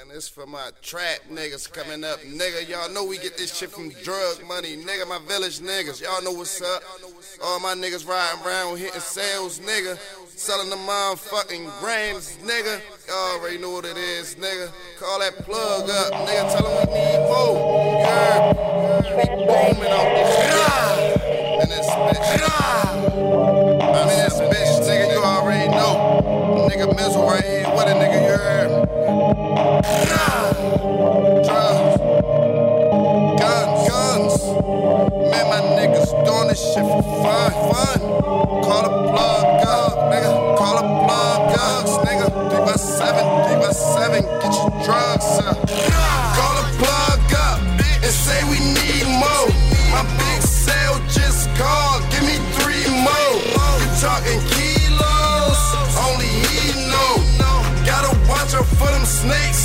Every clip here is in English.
And it's for my trap niggas coming up, nigga. Y'all know we get this shit from drug money, nigga. My village niggas, y'all know what's up. All my niggas riding around hitting sales, nigga. Selling the motherfucking grams, nigga. Y'all already know what it is, nigga. Call that plug up, nigga. Tell them we need more. We booming out this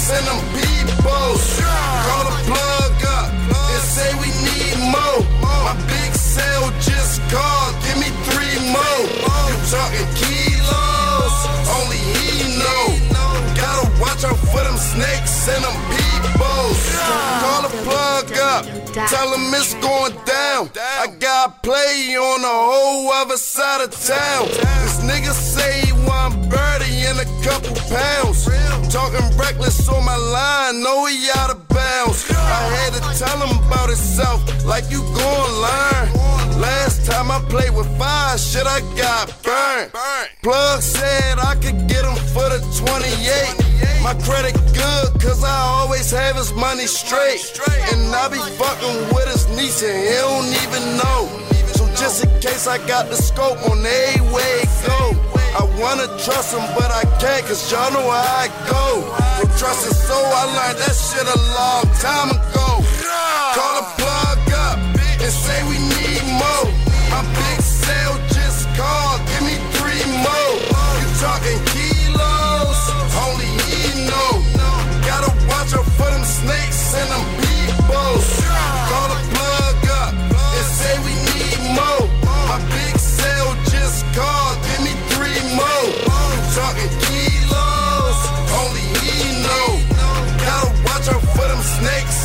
and them peoples. Call the plug up and say we need more. My big sale just called. Give me three more. You talking kilos? Only he know. Gotta watch out for them snakes and them peoples. Call the plug up. Tell them it's going down. I got play on the whole other side of town. This nigga say want birdie in a couple pounds. Talking reckless on my line, know he out of bounds. I had to tell him about himself, like you gon' learn. Last time I played with fire, shit I got burned. Plug said I could get him for the 28. My credit good, cause I always have his money straight. And I be fucking with his niece and he don't even know. So just in case I got the scope on every way go. I wanna trust him, but I can't, cause y'all know how I go. From trusting so I learned that shit a long time ago.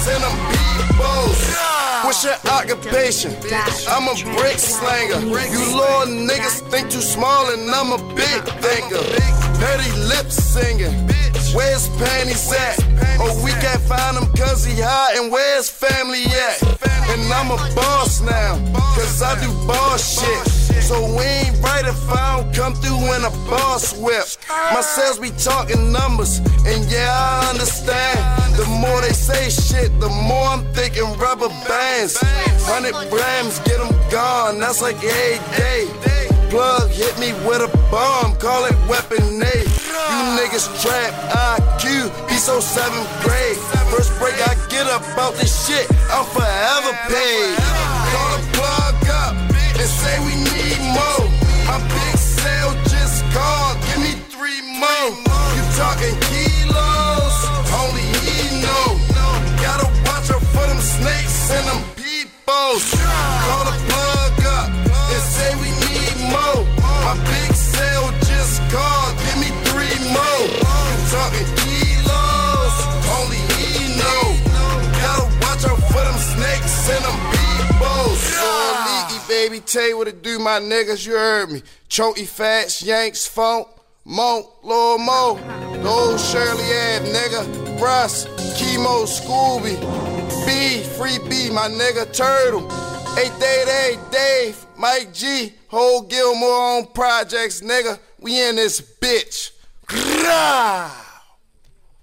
And them. What's your occupation? I'm a brick slanger. You little niggas think too small and I'm a big thinker. Petty lip singing. Where's panties at? Oh, we can't find him cause he high and where's family at? I'm a boss now, cause I do boss shit. So we ain't right if I don't come through in a boss whip. My sales be talking numbers, and yeah, I understand. The more they say shit, the more I'm thinking rubber bands. 100 grams, get them gone, that's like every day. Plug hit me with a bomb, call it weapon A. Niggas trap IQ, be so seventh grade. First break I get up out this shit, I'm forever paid. Call the plug up and say we need more. My big sale just called, give me three more. You talking kilos? Only he know. Gotta watch out for them snakes and them peoples. Baby, tell you what to do, my niggas, you heard me. Chunky Fats, Yanks, Funk, Monk, Lil Mo, the old Shirley Ave, nigga, Russ, Chemo, Scooby, B, Free B, my nigga, Turtle, 888 Dave, Mike G, Whole Gilmore on projects, nigga, we in this bitch.